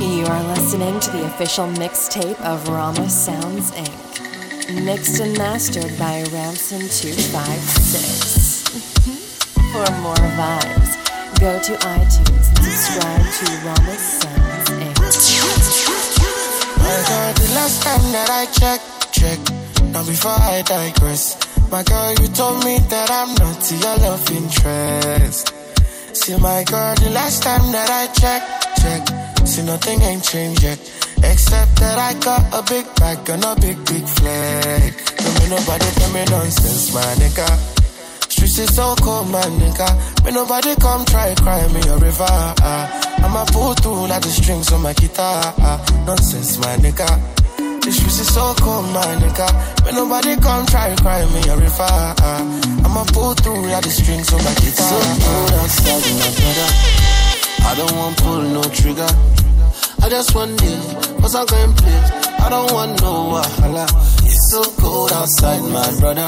You are listening to the official mixtape of Rama Sounds Inc. Mixed and mastered by Ramson256. Mm-hmm. For more vibes, go to iTunes and subscribe to Rama Sounds Inc. Girl, the last time that I checked, check. Now before I digress, my girl, you told me that I'm not your love interest. See, my girl, the last time that I checked, check. See, nothing ain't changed yet. Except that I got a big bag and a big, big flag. Don't make nobody tell me nonsense, my nigga. Streets is so cold, my nigga. May nobody come try cry me a river. Uh. I'ma pull through like the strings on my guitar. Uh. Nonsense, my nigga. The streets is so cold, my nigga. May nobody come try cry me a river. I'ma pull through like the strings on my guitar. So cold outside, my brother. I don't want pull no trigger. I just want this, cause I'm going place. I don't want no wahala. It's so cold outside, my brother.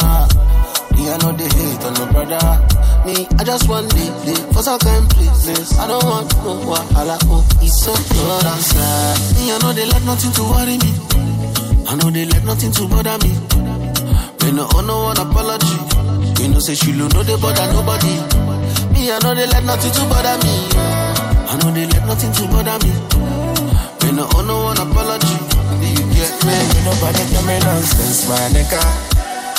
Me, I know the hate on no brother. Me, I just want this, cause I'm going places. I don't want no wahala. Oh, it's so cold outside. Me, I know they let nothing to worry me. I know they let nothing to bother me. Me, no owe no one apology. You know, say she know they bother nobody. Me, I know they let nothing to bother me. I know they let nothing to bother me. Me no owe no one apology. Do you get me? May nobody tell me nonsense, my nigga.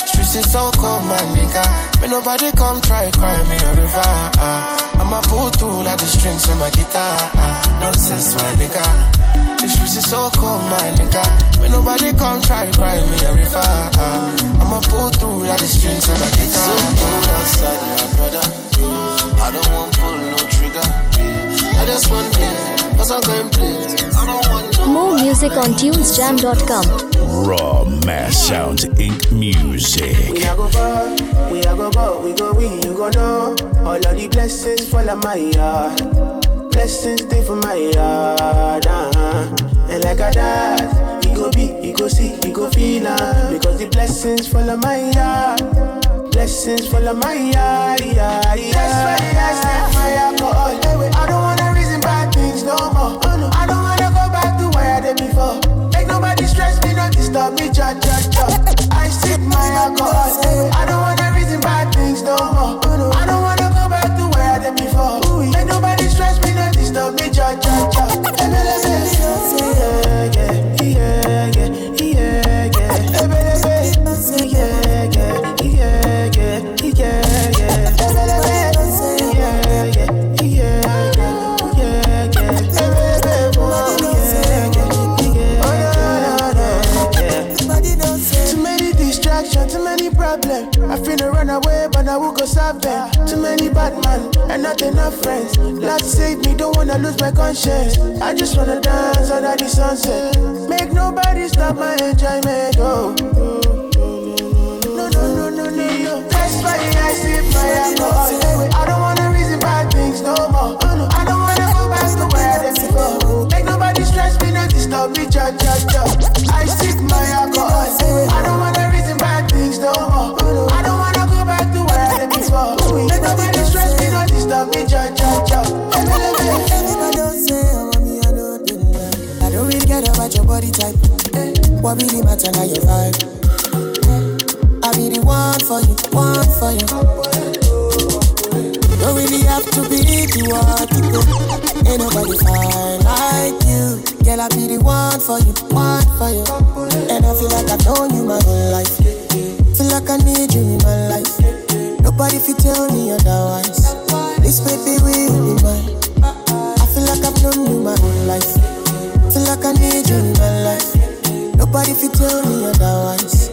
Streets is so cold, my nigga. May nobody come try cry me a river. Uh. I'ma pull through like the strings on my guitar. Uh. Nonsense, my nigga. The streets is so cold, my nigga. May nobody come try cry me a river. Uh. I'ma pull through like the strings on my guitar. So cold outside, my brother. I don't want pull no trigger. I just want this, cause I'm going places. I don't want no More music on tunesjam.com. Raw Mass Sounds Inc. Music. We a go far, we a go go, we go we, you go know. All of the blessings fall on my yard. Blessings stay for my yard. Uh-huh. And like a dad, he go be, he go see, he go feel uh, Because the blessings fall on my yard. Blessings fall on my yard. Yeah, yeah. That's why I step my alcohol. I I don't problems. I finna run away, but I will go solve them. Too many bad men and not enough friends. Lord save me, don't wanna lose my conscience. I just wanna dance under the sunset. Make nobody stop my enjoyment. Oh. No, no, no, no, no, no. That's why I sip my alcohol. I don't wanna reason bad things no more. I don't wanna go back to where I did before. Make nobody stress me, not disturb me, cha cha cha. Type. Eh, what really matter now your vibe? I be the one for you, one for you. Don't really have to be the one to go. Ain't nobody fine like you. Girl, I be the one for you, one for you. And I feel like I've known you my whole life. Feel like I need you in my life. Nobody fit tell me otherwise. This baby will be mine. I feel like I've known you my whole life. Feel like I need you in my life. Nobody fit tell me otherwise.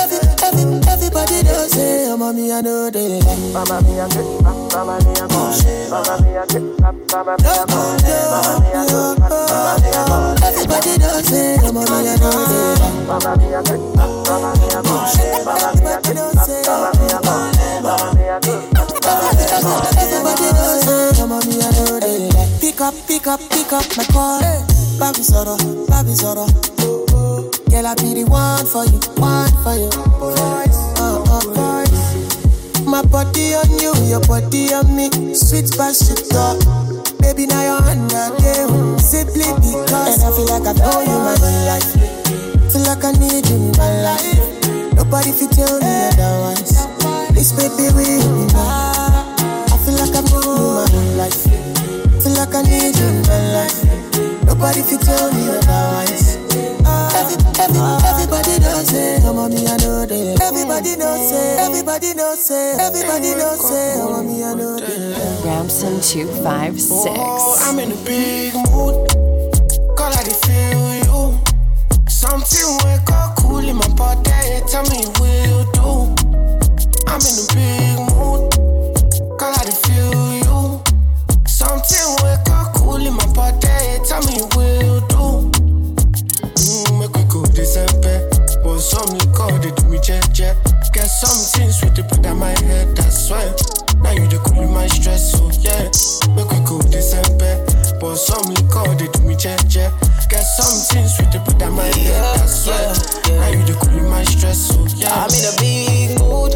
Every, every, everybody does say, oh, mommy, I know they like. Mama, me, I get, mama, me, oh, I go. Mama, me, I get, mama, me, I go. Mama, me, I go. Mama, me, I. Everybody does say, oh, mommy, I know they like. Mama, me, I get, mama, me, oh, I go. Mama, me, I get, mama, me, I go. Mama, me, I go. Everybody knows say, oh, mommy, I know they like. Pick up, pick up, pick up my call. Baby Zoro, baby Zoro. Girl, I be the one for you, one for you. Uh, uh, voice. My body on you, your body on me. Sweet passion talk. Baby, now you're under them. Simply because. And I feel like I've known you my whole life. Feel like I need you in my life. Nobody fit tell me otherwise. This baby will be mine. I feel like known you my whole life. Feel like I need you in my life. Nobody fit tell me otherwise. Every, every, everybody knows it. Come on, me, I know that. Everybody knows it. Everybody knows it. Everybody knows it. Come on, me, I know that. Ramson 256. Oh, I'm in a big mood. Call I feel you. Something wake up cool in my body. Tell me what you do. I'm in a big What you do. Mm, make we go December. But some liquor they do me jet jet. Get something sweet to put on my head. That's why. Now you the cool my stress, so yeah. Make we go December. But some liquor they do me jet jet. Get something sweet to put on my head. That's why. Now you the cool my stress, so yeah. I'm in a big mood.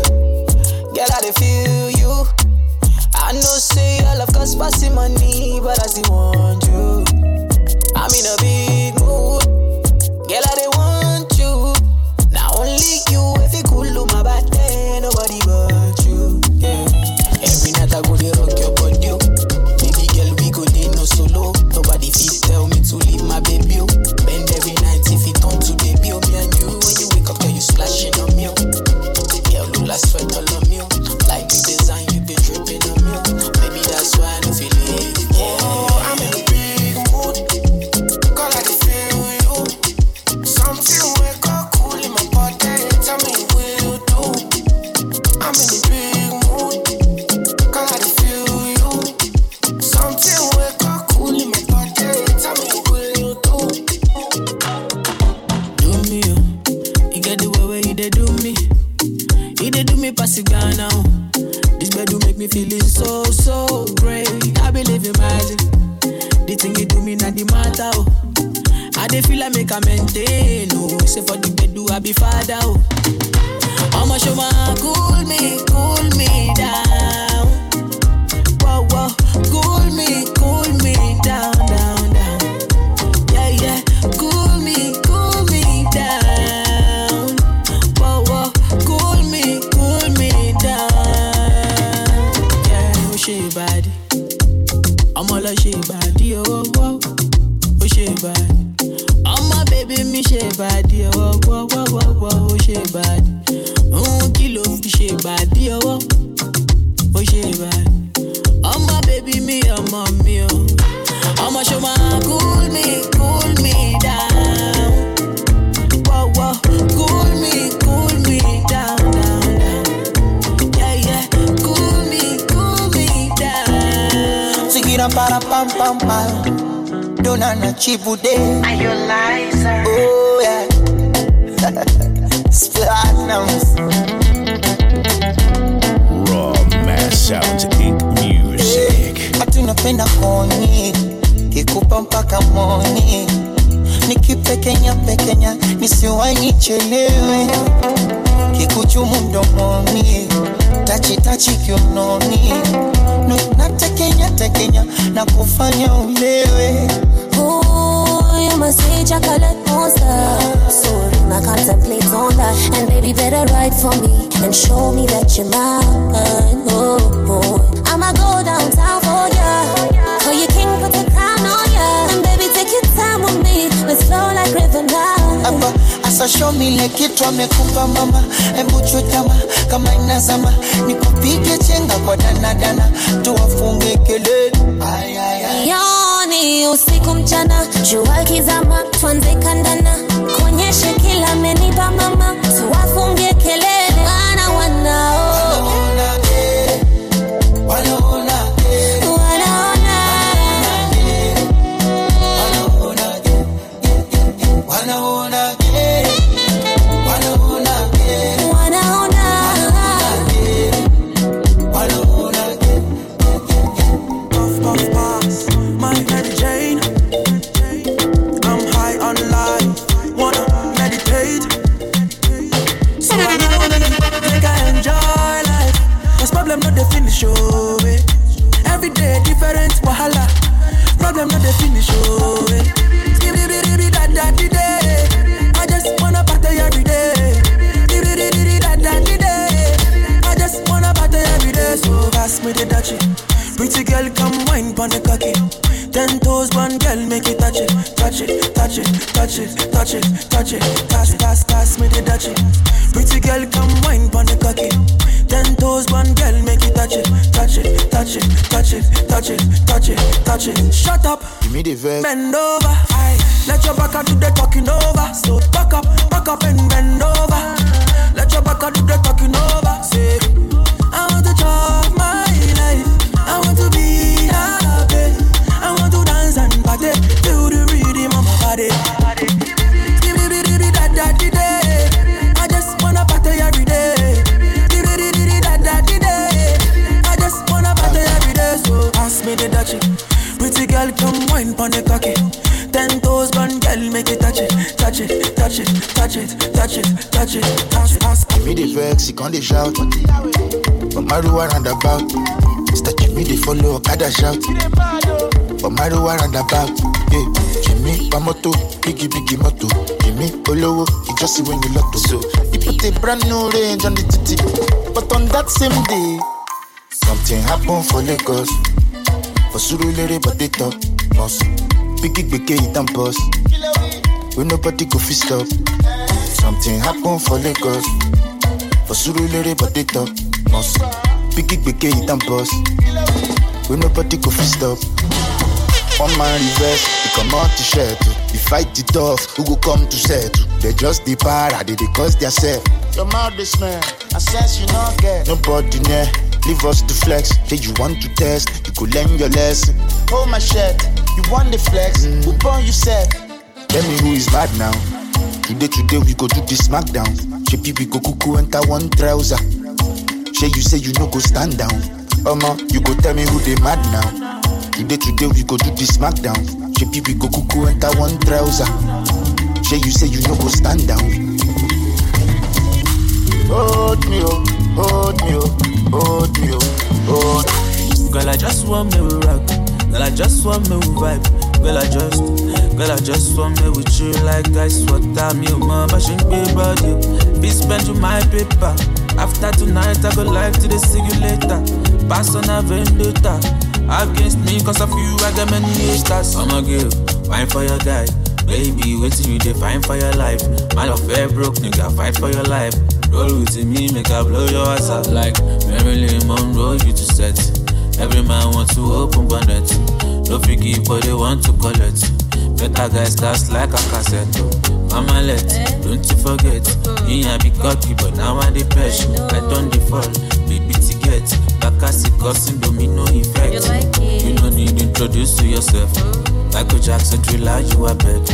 Girl, I feel you. I know say all of cost passing money, but I still want you. I'm in a big mood. Girl, I dey want you. Now only you if you cool my body, down. Para pam pam pam. Dona na chibude. Are you liar? Oh yeah. Platinums. Raw Mass Sounds Inc. Music. Hatu napenda koni. Kikupa mpaka moni. Nikipekenya pekenya nisiwahi nichelewe. Kikuchumu mdomoni. Tachi tachi kiunoni. No, natekenya tekenya na kufanya ulewe. Ooh, must say chocolate monster. So I contemplate on that. And baby, better write for me and show me that you're mine. Oh, oh. I'ma go downtown for ya. For your king, put the crown on ya. And baby, take your time with me. Let's flow like river now. Hapa. Asa show me le kitu amekupa mama. Hebu chutama kama inazama. Nikupige chenga kwa danadana tuwafunge kelele. Yoni usiku mchana, jua kizama, tuanze kandana, kuonyeshe kila amenipa mama, show eh. Every day different wahala. Problem not the finish oh eh. that that day. I just wanna party every day. That that day. I just wanna party every day. So pass me the dutchie Pretty girl come wine pon the cocky. Ten toes one girl make it touch it. Touch it, touch it, touch it, touch it, touch it. Pass, pass, pass me the dutchie Pretty girl come wine pon the cocky. Ten toes, one girl, make it touch it, touch it, touch it, touch it, touch it, touch it, touch it. Shut up. Give me the vex. Bend over. Aye. Let your back do the talking over. So back up, back up and bend over. Let your back do the talking over. Say, I want to chop my life. I want to be girl, come wine pon the cocky. Ten toes, one girl, make it touch it, touch it, touch it, touch it, touch it, touch it, pass, pass. Give me the vex, he can't shout. But Maru around about. Mr. Jimmy, they follow, Okada shout. But Maru around about. Yeah, Jimmy, Pamoto, Biggie, Biggie Moto. Jimmy, Olowo, you just see when you lotto. So, he put a brand new range on the titty. But on that same day, something happened for Lagos. But they talk. Boss, Biggie, Biggie, it and boss. When nobody go fit stop. Something happen for Lagos. But they talk. Boss, Biggie, Biggie, it and boss. When nobody go fit stop. One man reverse, he come out to shirt. He fight it off, who go come to settle? They just the para, they they cause their self. Your mouth they smell, I sense you not get. Nobody near, leave us to flex. Say you want to test, you could learn your lesson. Hold my shirt, you want the flex. Who born you said? Tell me who is bad now. Today, today we go do the smackdown. Shepi we go cuckoo enter one trouser. Say you say you no go stand down. Omo, you go tell me who they mad now. Today, today we go do the smackdown. Shepi we go cuckoo enter one trouser. Say you say you no go stand down. Hold me oh, hold me oh, hold me oh, hold. Girl, I just want me to rock. Girl, I just want me to vibe. Girl, I just, girl, I just want me with you like ice water. Me, oh, but she be body. Be spent to my paper. After tonight, I go like to the see you. Pass on a vendetta. Against me, cause of you, I got many haters. I'm a girl, fine for your guy. Baby, waiting you define for your life. Man of fair broke, nigga, fight for your life. Roll with me, make I blow your ass out like Marilyn Monroe, you to set. Every man want to open bonnet. No figgy, but they want to collect. Better guys cast like a cassette. Mama let, don't you forget. Me I be cocky, but now I the pressure. I don't default, baby to get. Bakasi causing domino effect. You no need introduce to yourself. Michael Jackson thriller, you are bet.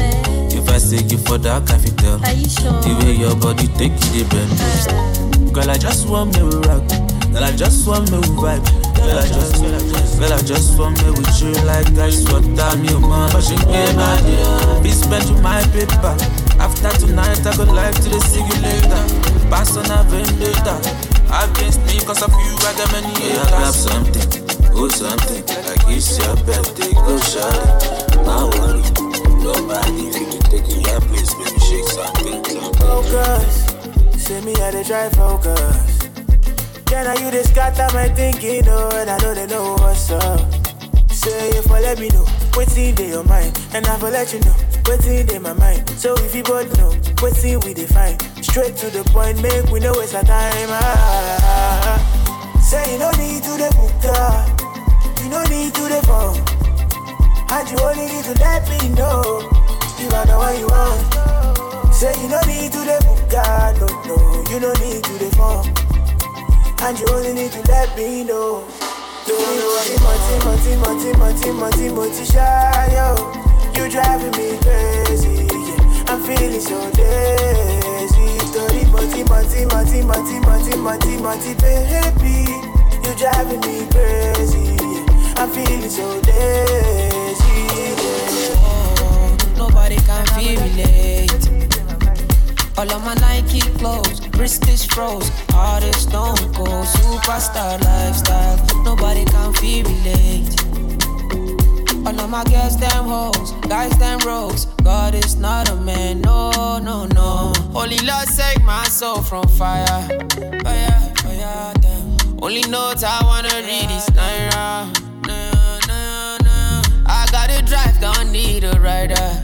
If I say you for that, I fit tell. The way your body take you, the bend. Girl, I just want me to rock. Girl, I just want me to vibe. Girl, I just, girl, I just want me with you like ice water. Me, man, but she ain't not Be spent with my paper. After tonight, I go like to the see you later. Pass on a vendetta. Against me, cause of you, I got many haters. Yeah, grab something, oh something. Like it's your birthday, go shut it. Don't worry, nobody will take your place, baby, shake something. Focus, see me at the try focus. Can I you this scatter my thinking, oh, and I know they know what's up. Say if I let me know, what's in your mind, and I will let you know, what's in my mind. So if you both know, what's in we define, straight to the point, make we know waste our time. Ah, say you no need to the book, you no need to the phone, and you only need to let me know, if I know what you want. Say you no need to the book, no, no, you no need to the phone. And you only need to let me know. Don't worry, Monty, Monty, Monty, Monty, Monty, Monty. You driving me crazy. I'm feeling so dizzy. Story, Monty, Monty, Monty, Monty, Monty, baby. You driving me crazy. I'm feeling so dizzy. Oh, Nobody can feel relate. All of my Nike clothes, British froze, artist don't go, superstar lifestyle. Nobody can feel relate. All of my girls, them hoes, guys, them rogues. God is not a man, no, no, no. Holy Lord, save my soul from fire. Oh yeah, damn. Only notes I wanna read is Naira. Nah, nah, nah. I got a drive, don't need a rider.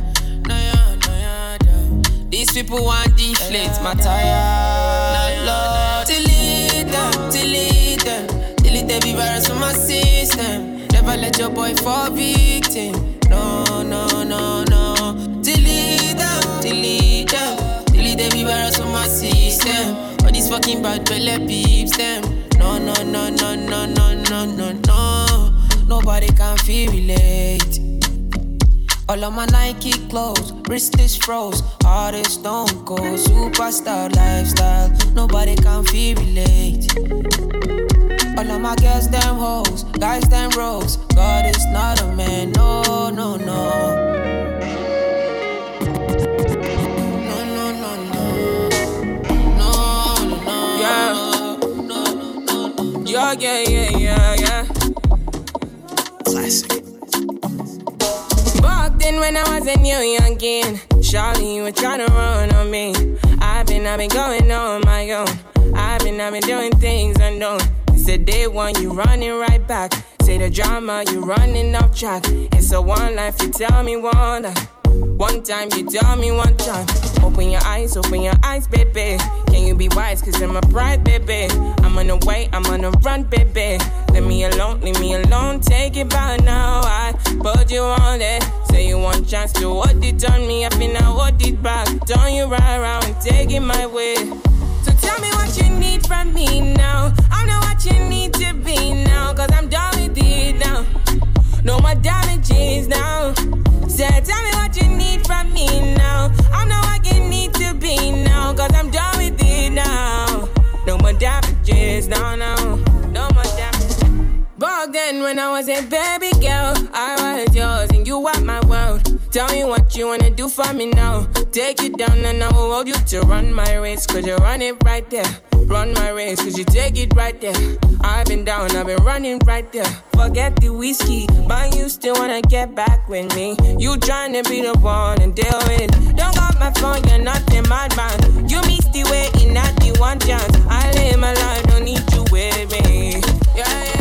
These people want to deflate my tire. Lord, delete them, delete them, delete every virus from my system. Never let your boy fall victim. No, no, no, no. Delete them, delete them, delete every virus from my system. All these fucking bad belly peeps them. No, no, no, no, no, no, no, no, no. Nobody can feel relate. All of my Nike clothes, wrist is froze, heart is stone cold, superstar lifestyle. Nobody can feel relate. All of my girls, them hoes, guys, them rose. God is not a man, no, no, no. No, no, no, no. No, no, no. Yeah. Yeah, yeah, yeah, yeah, yeah. Classic. When I was a new youngin', Charlie, you were trying to run on me. I've been, I've been going on my own. I've been, I've been doing things unknown. It's a day one, you running right back. Say the drama, you running off track. It's a one life, you tell me one. One time, you tell me one time. Open your eyes, open your eyes, baby. Can you be wise? Cause I'm a pride, baby. I'm on the way, I'm on the run, baby. Leave me alone, leave me alone. Take it back now. I put you on it. Say you want chance to hold it on me. I feel now hold it back. Turn you right around and take it my way. So tell me what you need from me now. I know what you need to be now. Cause I'm done with it now. No more damages now. Say, tell me what you need from me now. I know what you need to be now. Cause I'm done with it now. No more damages, no, no. No more damages. Back then, when I was a baby girl, I was yours you were my world. Tell me what you wanna do for me now. Take you down and I will hold you to run my race. Cause you run it right there. Run my race, cause you take it right there. I've been down, I've been running right there. Forget the whiskey, but you still wanna get back with me. You tryna be the one and deal with. Don't got my phone, you're not the madman. You missed the way in that the one chance. I live my life, don't need you with me. Yeah, yeah.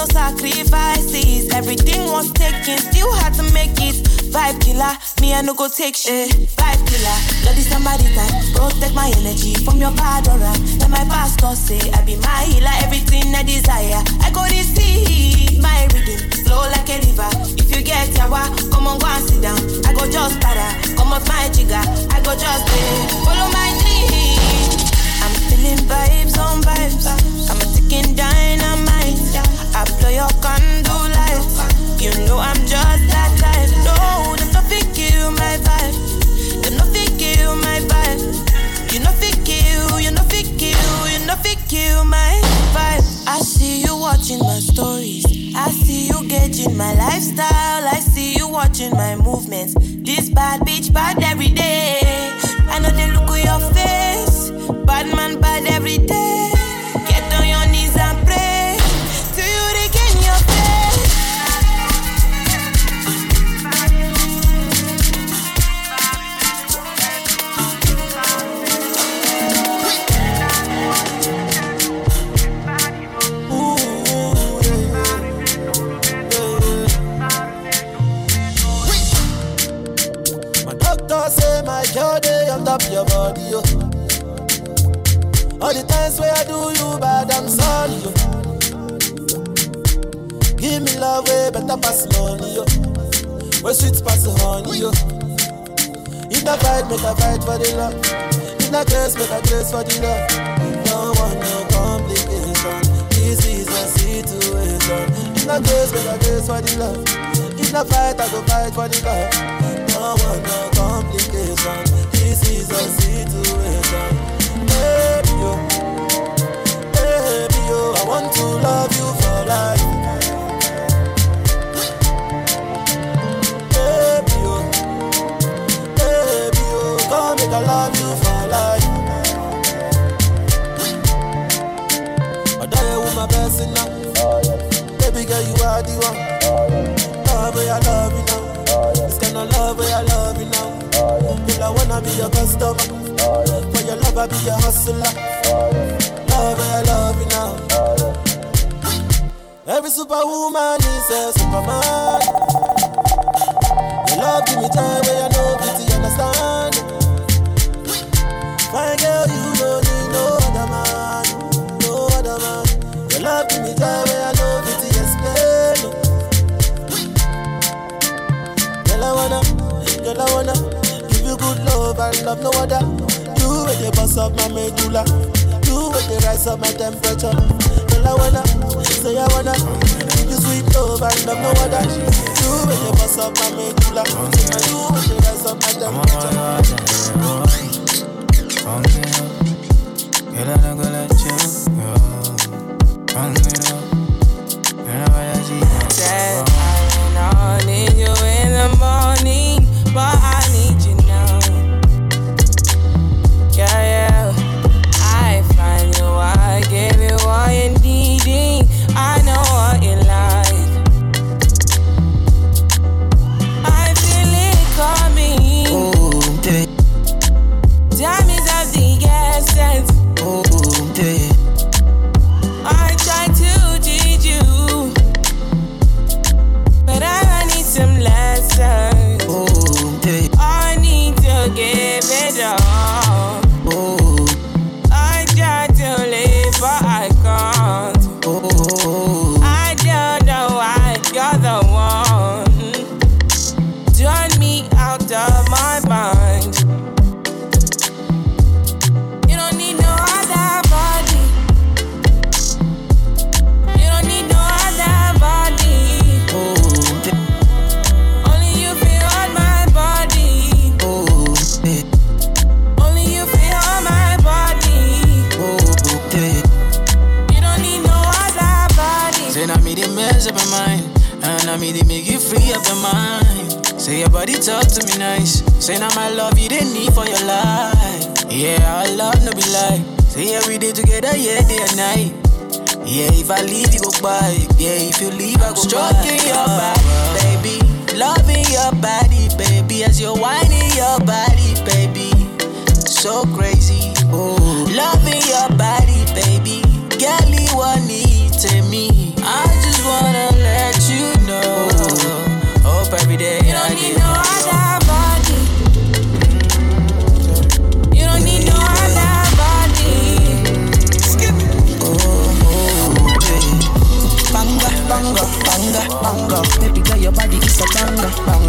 No sacrifices. Everything was taken, still had to make it. Vibe killer, me I no go take shit. Vibe killer, bloody somebody time. Protect my energy from your bad aura. Let my pastor say I be my healer, everything I desire. I go receive my rhythm, flow like a river. If you get yawa, come on go and sit down. I go just para, come off my jigger. I go just pay, follow my dream. Feeling vibes on vibes. I'm a ticking dynamite. I blow your candle light. You know I'm just that type. No, them nothing kill my vibe. Them nothing kill my vibe. You fit kill, you fit kill, you fit kill my vibe. I see you watching my stories. I see you gauging my lifestyle. I see you watching my movements. This bad bitch bad every day. I know they look at your face. Bad man bad every day. Way pass money, yo. Where sweet pass honey, yo. If I fight, make a fight for the love. If I grace, make a grace for the love. No one, no complication. This is a situation. If I grace, make a grace for the love. If I fight, I go fight for the love. No one, no complication. This is a situation. Baby, yo. Baby, yo. I want to love you for life. Make I love you for life. I die with my blessing now. Baby girl, you are the one. Love, where I love you now. Kind of love where I love you now. Girl, I wanna be your customer. For your love, I be your hustler. Love where I love you now. Every superwoman is a superman. Your love give me time where I know pity understand. Fine girl, you don't need no other man, no other man. Your love give me time where I know pity explain. Girl, I wanna, girl, I wanna give you good love and love no other. You with the boss of my medulla, you with the rise of my temperature. Girl, I wanna, say I wanna give you sweet love and love no other. You with the boss of my medulla, you with the rise of my temperature. Girl, I'm not gonna let you go. Gonna, Say, now me the mess up my mind. And I me the make you free up your mind. Say, your body talk to me nice. Say, now my love you didn't need for your life. Yeah, our love no be lie. Say, yeah, we did together, yeah, day and night. Yeah, if I leave, you go by. Yeah, if you leave, I go Stroking your body, baby. Loving your body, baby. As you're whining your body, baby. So crazy. Oh, loving your body, baby.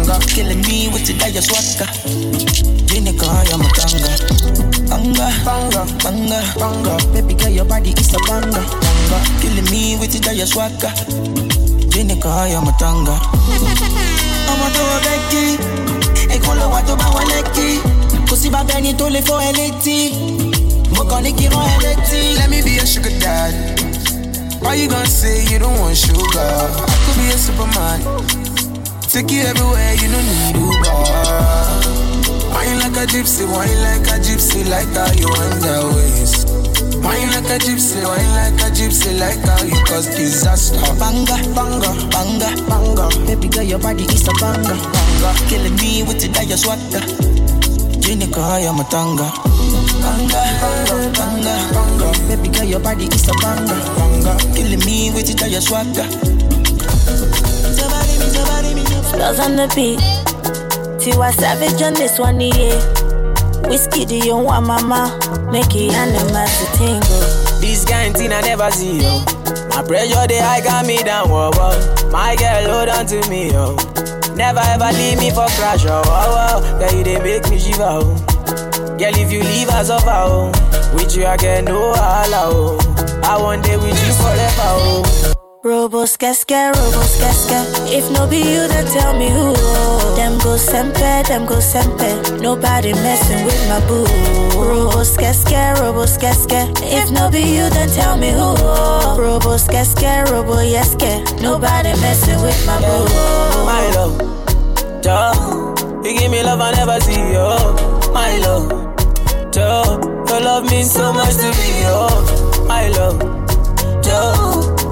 Banga, killing me with the dire swagger. Jenica, I am a tanga. Banga, banga, banga, banga. Baby girl, your body is a banga. Banga, killing me with the dire swagger. Jenica, I am a tanga. ọmọ tó wọ bẹ́ẹ̀kì èkó ló wà tó bá wọn lẹ́kì kò sí bàbá ẹni tó lè fọ ẹ létí mo kàn ní kí rán ẹ létí. let me be a sugar daddy why you gonna say you don't want sugar i could be a superman take you everywhere you don't need uber. Wine like a gypsy, wine like a gypsy, like how you your waist. Wine like a gypsy, wine like a gypsy, like how you cause disaster. Banga, banga, banga, banga. Baby girl, your body is a banga, banga. Killing me with the dire swagger. Jenica, I am a tanga. Banga, banga, banga, banga. Baby girl, your body is a banga, banga. Killing me with the dire swagger. Spells on the beat. Tiwa Savage on this one, yeah. Whiskey, do you want mama? Make it animals to tingle. This kind thing I never see, yo. My pressure, they high got me down, whoa, whoa. My girl, hold on to me, yo. Never ever leave me for crash, oh, oh, oh. Girl, you they make me shiver, oh. Girl, if you leave us over, oh. With you, I get no holla, oh. I want day with you forever, oh. Robo skeske, robo skeske. If no be you, then tell me who. Them go sempe, them go sempe. Nobody messing with my boo. Robo skeske, robo skeske. If no be you, then tell me who. Robo skeske, robo yes yeske. Nobody messing with my boo. My love, Joe, you give me love I never see, yo. My love, Joe, your love means so much to me, yo. My love, Joe.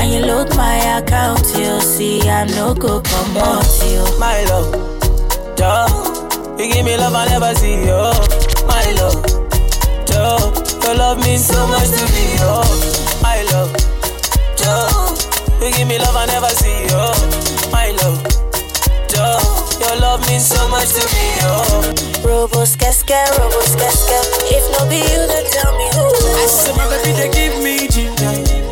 And you load my account, you see I'm no go come out you. My love, Joe, you give me love I never see, yo. My love, Joe, your love means so much to me, yo. My love, Joe, you give me love I never see, yo. My love, Joe, your love means so much to me, yo. Robo skeske, robo skeske. If no be you, then tell me who. I said my baby they give me ginger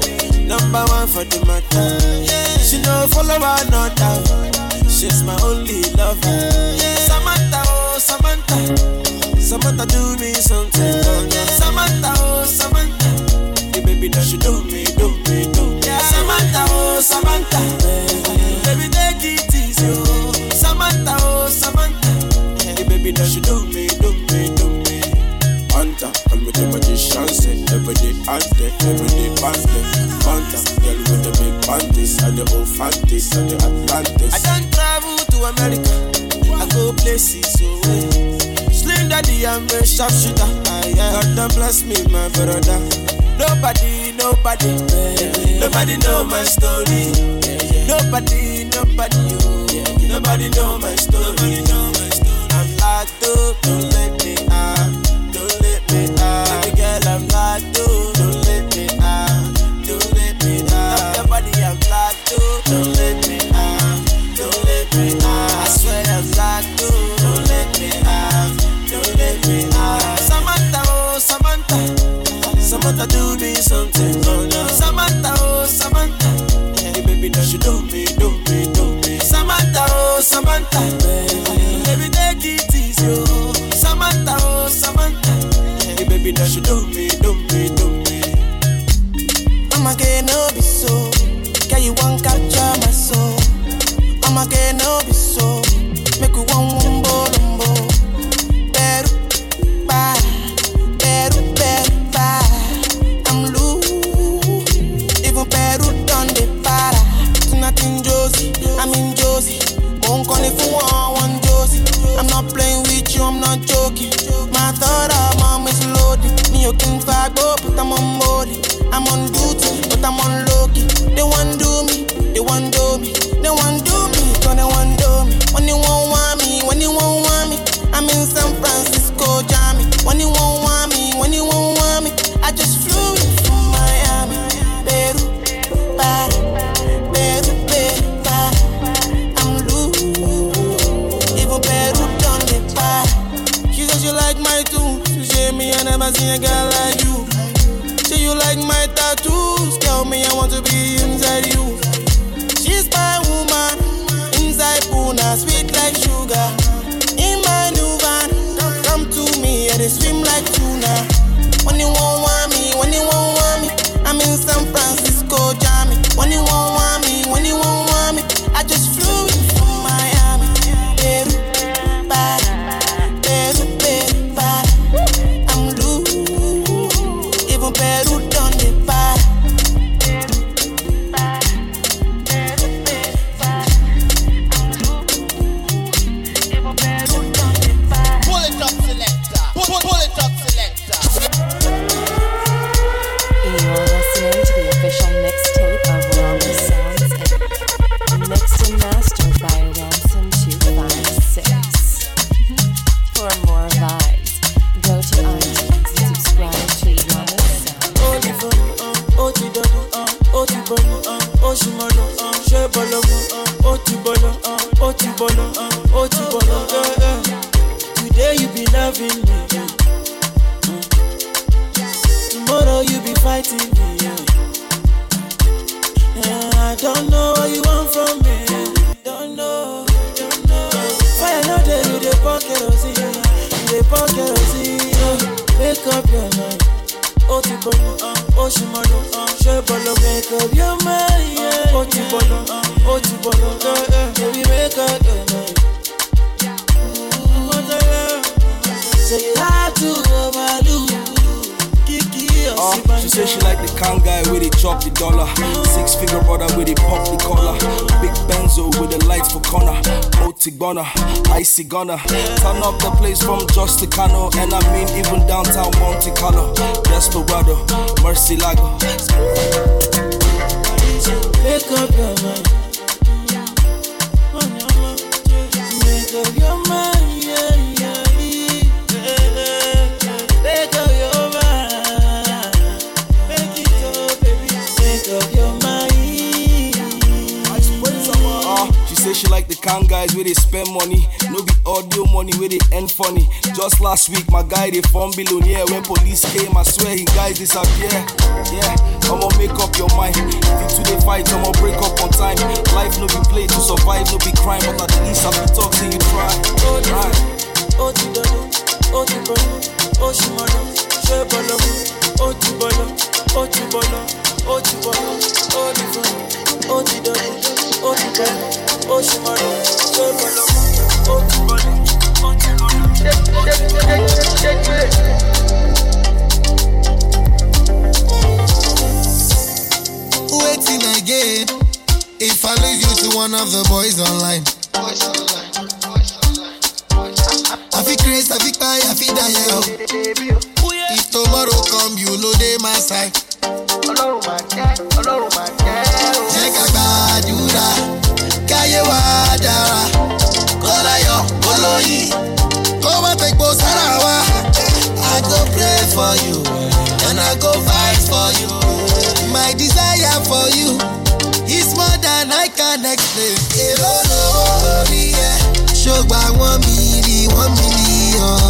number one for the matter. Yeah. She no follow another. She's my only lover. Yeah. Samantha, oh Samantha, Samantha do me something. Oh, yeah. Samantha, oh Samantha, the baby that she do me, do me, do. Yeah. Samantha, oh Samantha, baby take it easy. Oh. Samantha, oh Samantha, the baby that she do me. Hunter, call me the magician, say every day out there, every day past there. Hunter, girl with the big panties, and the old fanties, and the Atlantis. I don't travel to America, I go places away. Slim daddy, I'm a sharpshooter. Ah, yeah. God don't bless me, my brother. Nobody, nobody, nobody know my story. Nobody, nobody, oh. nobody know my story. I'm locked up, don't let Oh do do me. Get no be Make up your mind Make up your mind yeah, yeah, yeah. Make up your mind Make it baby Make up your mind she say she like the kind guys where they spend money. Audio money where they end funny. Just last week, my guy they form billionaire. When police came, I swear he guys disappear. Yeah, I'ma make up your mind. If you they fight, I'ma break up on time. Life no be play to survive, no be crime. But at least I be talk till you try. Right. ó ti dọ̀dọ̀ ó ti bọ̀lọ̀ ó sì mọ̀nà ṣé bọ̀lọ̀mù ó ti bọ̀lọ̀ ó ti bọ̀lọ̀ ó ti bọ̀lọ̀ ó ti fọ̀nù ó ti dọ̀dọ̀ ó ti ti Waiting again. If I lose you to one of the boys online. I feel crazy, I feel cry, I feel yo. If tomorrow come, you know they my side. Jẹ́ Kọ́láyọ̀ olóyin, kó má fẹ́ sára wa. I go pray for you, and I go fight for you. My desire for you is more than I can explain. Èrò lórí ẹ̀, ṣògbà one million, one million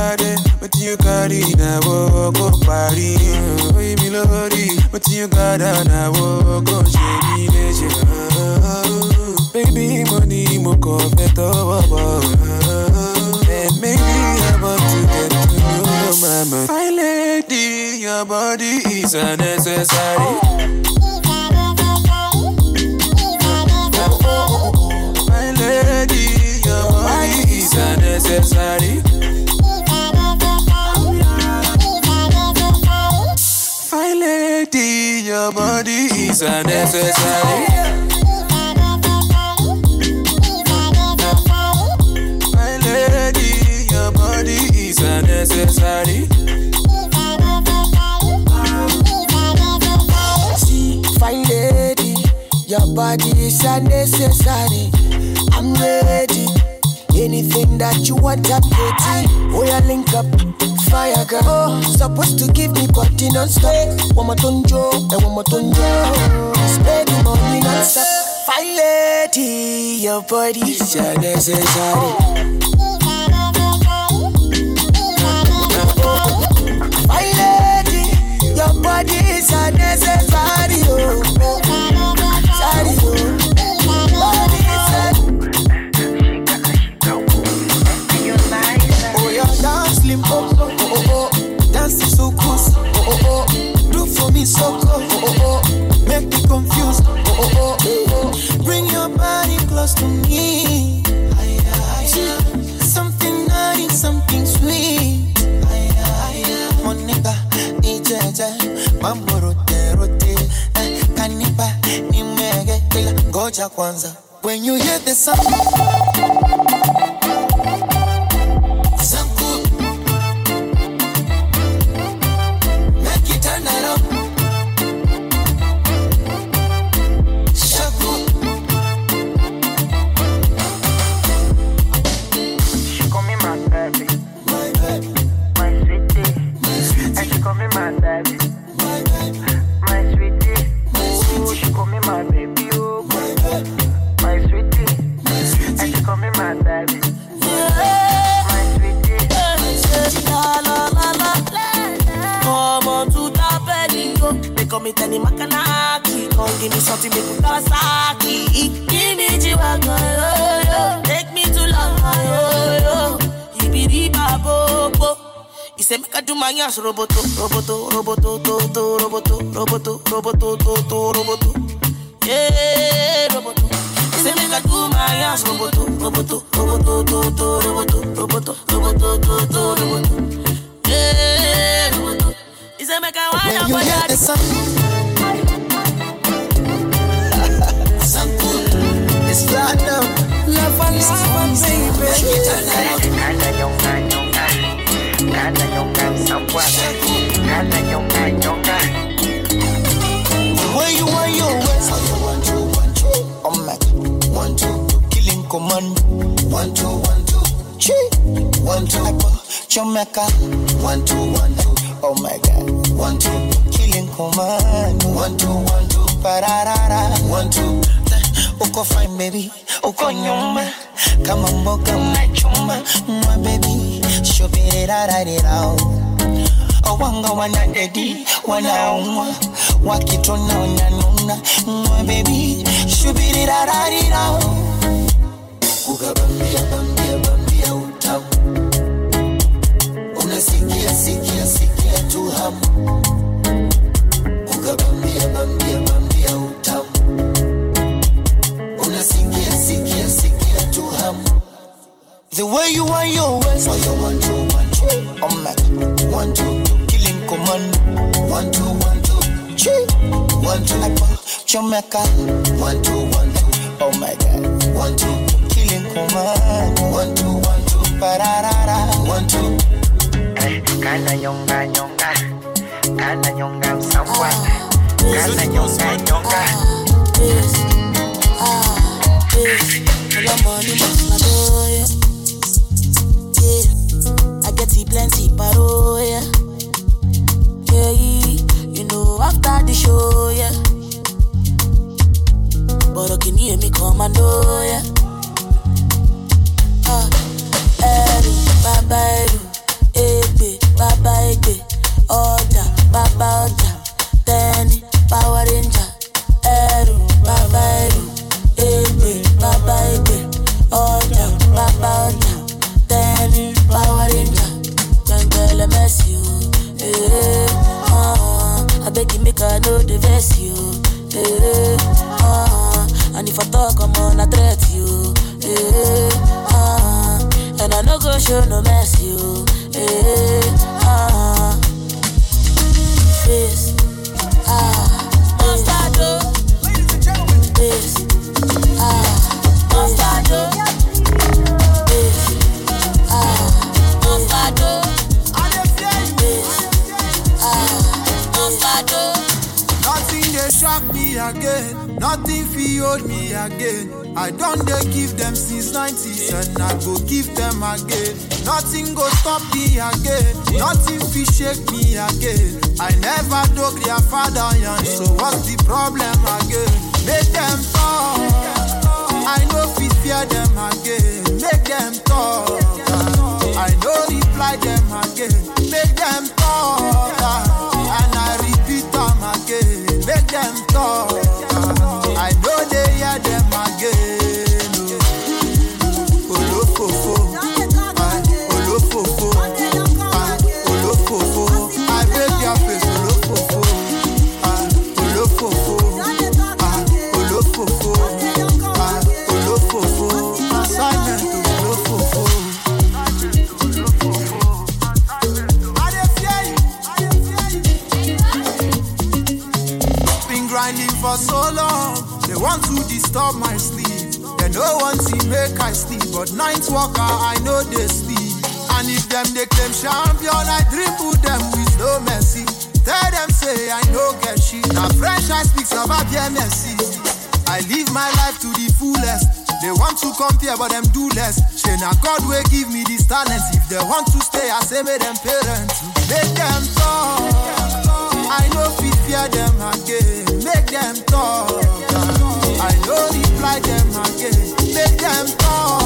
What you carry now? Go party. Me lordy. What you got now? Go. Baby, money, mo to And maybe I want to get to know mama. My lady, your body is unnecessary. Is unnecessary. My lady, your body is unnecessary. See, fine lady, your body is unnecessary. I'm ready. Anything that you want, I'm ready. Yeah, link up. Fire girl, oh, supposed to give me body non-stop. One more tonjo, and one more tonjo. Spend the money non-stop. Fine lady, your body is unnecessary. Fine lady, your body is unnecessary. Oh, oh, oh. Make me confused, oh, oh, oh. Bring your body close to me. Something naughty, something sweet. Monica, ijeje, mambo rote rote. Kanipa, nimege, ila ngoja kwanza. When you hear the sound. Where you waist? One, two. Oh my. Killing command. One, two. Jamaica. One, two, one, two. Oh my God. One, two. Killing command. One, two, one, two. One, two. Baby, mwa baby, shubirirarirao Wanga wanadedi wanaumwa wakitona wananuna mwa baby shubirirararira kugabambia bambia bambia utau unasikia sikia sikia tu hamu. Bambia bambia utau unasikia The way you want your waist. For your one, two, one, two. Oh my One, two, killing command. One, two, one, two. Chee One, two, Jamaica. One, two, one, two. Oh my God. One, two, killing command. One, two, one, two. Pararara One, two. Kana nyonga nyonga, kana nyonga msambwa, kana nyonga nyonga. Yes. Ah, yes. All your money must my boy yeah. I get it plenty paro, yeah. Hey, you know after the show, yeah. But I can hear me commando, yeah. Ah, eru, baba eru, ebe, baba ebe, order, baba you make I know the verse you. Eh, ah, and if I talk, I'm on a threat you. Eh, ah, and I no go show no mess you. Eh, ah, this, ah, Mostardo. This, ah, Mostardo. Again, nothing fi hold me again. I don't they give them since 90s and I go give them again. Nothing go stop me again, nothing fi shake me again. I never dog their father young, so what's the problem again? Make them talk, I know fi fear them again. Make them talk, I know reply them again. Make them talk, them talk. Disturb my sleep. They no want to make I sleep, but night walker I know they sleep. And if them they claim champion, I dribble them with no mercy. Tell them say I no get shit. Now French I speak about mercy. I live my life to the fullest. They want to compare, but them do less. Say now God will give me this talent. If they want to stay, I say make them parents. Make them talk. I know fear them again. Make them talk. I know reply them again. Make them talk.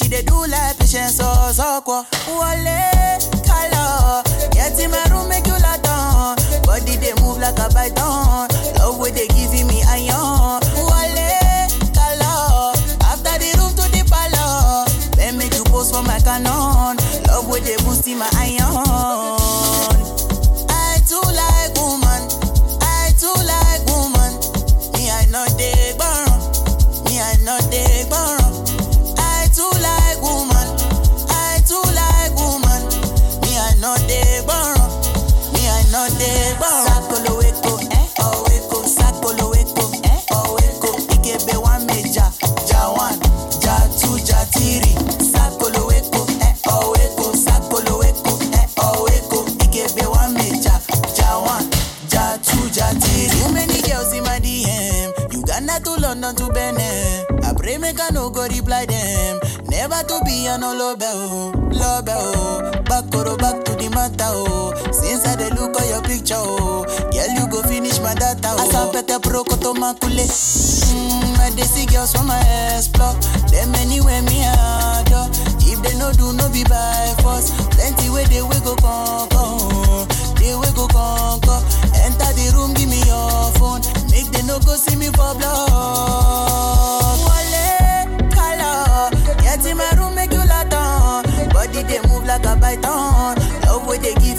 She they do like or soko. Wale color. Get in my room make you lot on. Body they move like a python. Love where they giving me iron. Wale color. After the room to the palace. Then make you post for my canon. Love where they boost my iron. Never to be an olobe oh, lobe oh. Back or back to the matter oh. Since I dey look at your picture oh, girl you go finish my data oh. Asapete prokoto makule. Mm, I dey see girls from my ass block. Them anywhere me adore. If they no do no be by force. Plenty way they we go conquer. They we go conquer. Enter the room, give me your phone. Make they no go see me for blood. Python. Love way they giving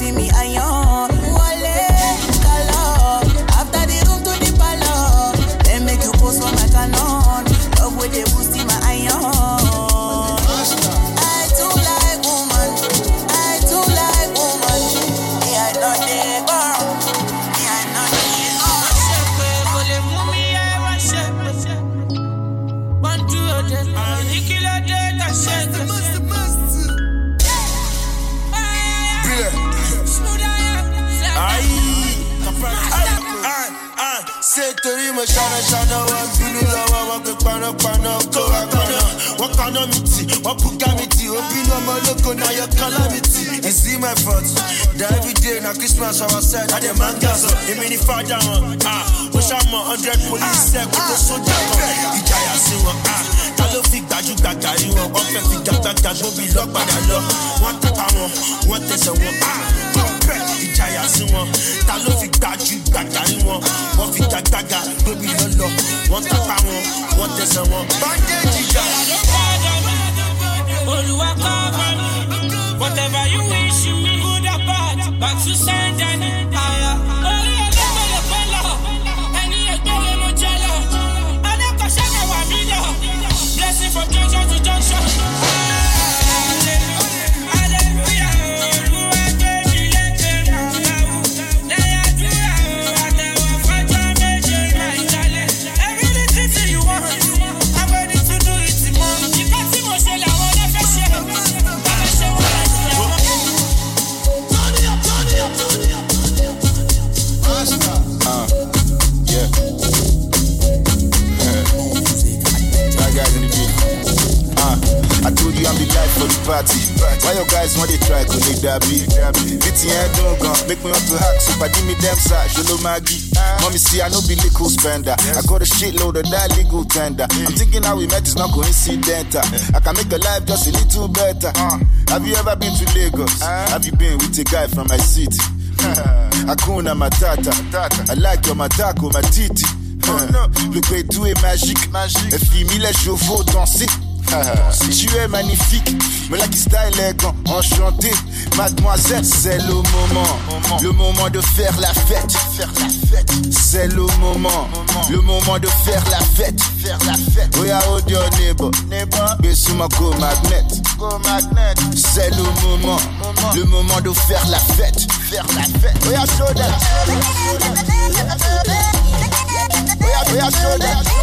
náà yọ kálá mi tì. Is my fault? Every day na Christmas our side, I dey man gas up. Èmi ni fada wọn, ah, mo ṣàmọ̀ hundred police ṣẹ́ kó tó sójà kan. Ìjayà sí wọn, ah, ta ló fi gbajúgbajà rí wọn? Wọ́n fẹ́ fi gbàgbàgbà gbóbi lọ́padà lọ. Wọ́n tàpá wọn, wọ́n tẹsẹ̀ wọn, ah, kọ́pẹ́ ìjayà sí wọn. Ta ló fi gbajúgbajà rí wọn? Wọ́n fi gbàgbàgbà gbóbi lọ́lọ́. Wọ́n tàpá wọn, wọ́n tẹsẹ̀ wọn. Bandage ìjà. Olúwa cover me. Whatever you wish me, good or bad, back to send any that beat? BTN don't go, make me want to hack. But give me them side, you know Maggie. Mommy, see, I know be legal spender. I got a shitload of that legal tender. I'm thinking how we met is not coincidental. I can make a life just a little better. Have you ever been to Lagos? Have you been with a guy from my city? Hakuna Matata. I like your matako, matiti. Le pétou est magique. Et fini les chevaux danser. Tu es magnifique, me like style est grand, enchanté. Mademoiselle, c'est le moment, le moment de faire la fête. C'est le moment, le moment de faire la fête. Oh yeah, hold your neighbor, Besuma go magnet. C'est le moment, le moment de faire la fête. Oh yeah, show that. Oh yeah, oh yeah, show that.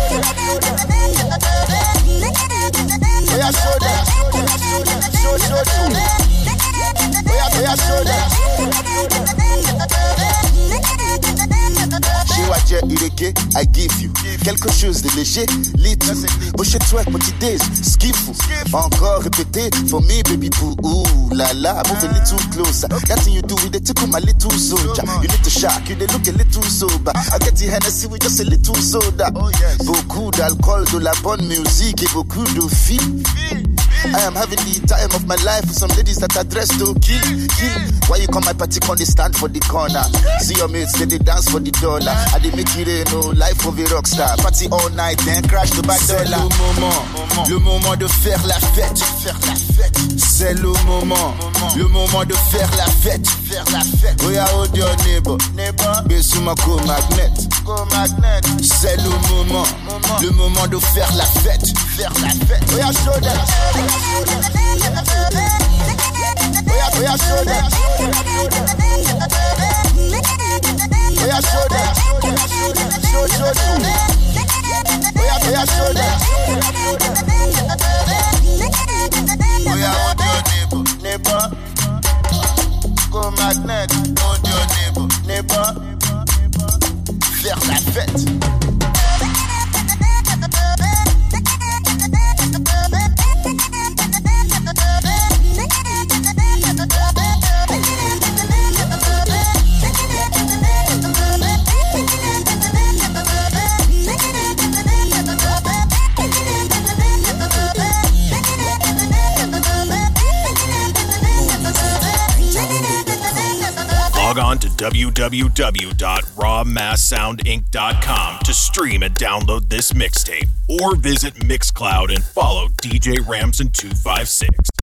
Oh yeah, show that. Show, show, show. Oh yeah, oh yeah, show. Chiwaje Ireke, I give you quelque chose de léger, lit. Boucher twerk, petit days, skiffle. Encore répété, for me, baby boo. Ooh la la, move a little closer. That thing you do with it tickle my little soldier. You need to shock, you they look a little sober. I get the Hennessy with just a little soda. Oh, beaucoup d'alcool, de la bonne musique et beaucoup de filles. I am having the time of my life with some ladies that are dressed to kill, kill. Why you come my party on the stand for the corner? See your mates, they, they dance for the dollar. I they make it rain, no life of a rock star. Party all night, then crash the back C'est le moment, le moment de faire la fête. C'est le moment, le moment de faire la fête. Oh yeah, hold your neighbor, neighbor. Dis-moi go magnet. Go magnet. C'est le moment. Le moment de faire la fête. Faire la fête. Oh yeah, show them. Oh yeah, oh yeah, show them. Oh yeah, show them. Show, show, show. Oh yeah, oh yeah, show them. Oh yeah, hold your neighbor, neighbor. Go magnet, hold your neighbor, neighbor. Faire la fête. Log on to www.rawmasssoundinc.com to stream and download this mixtape, or visit Mixcloud and follow DJ Ramson256.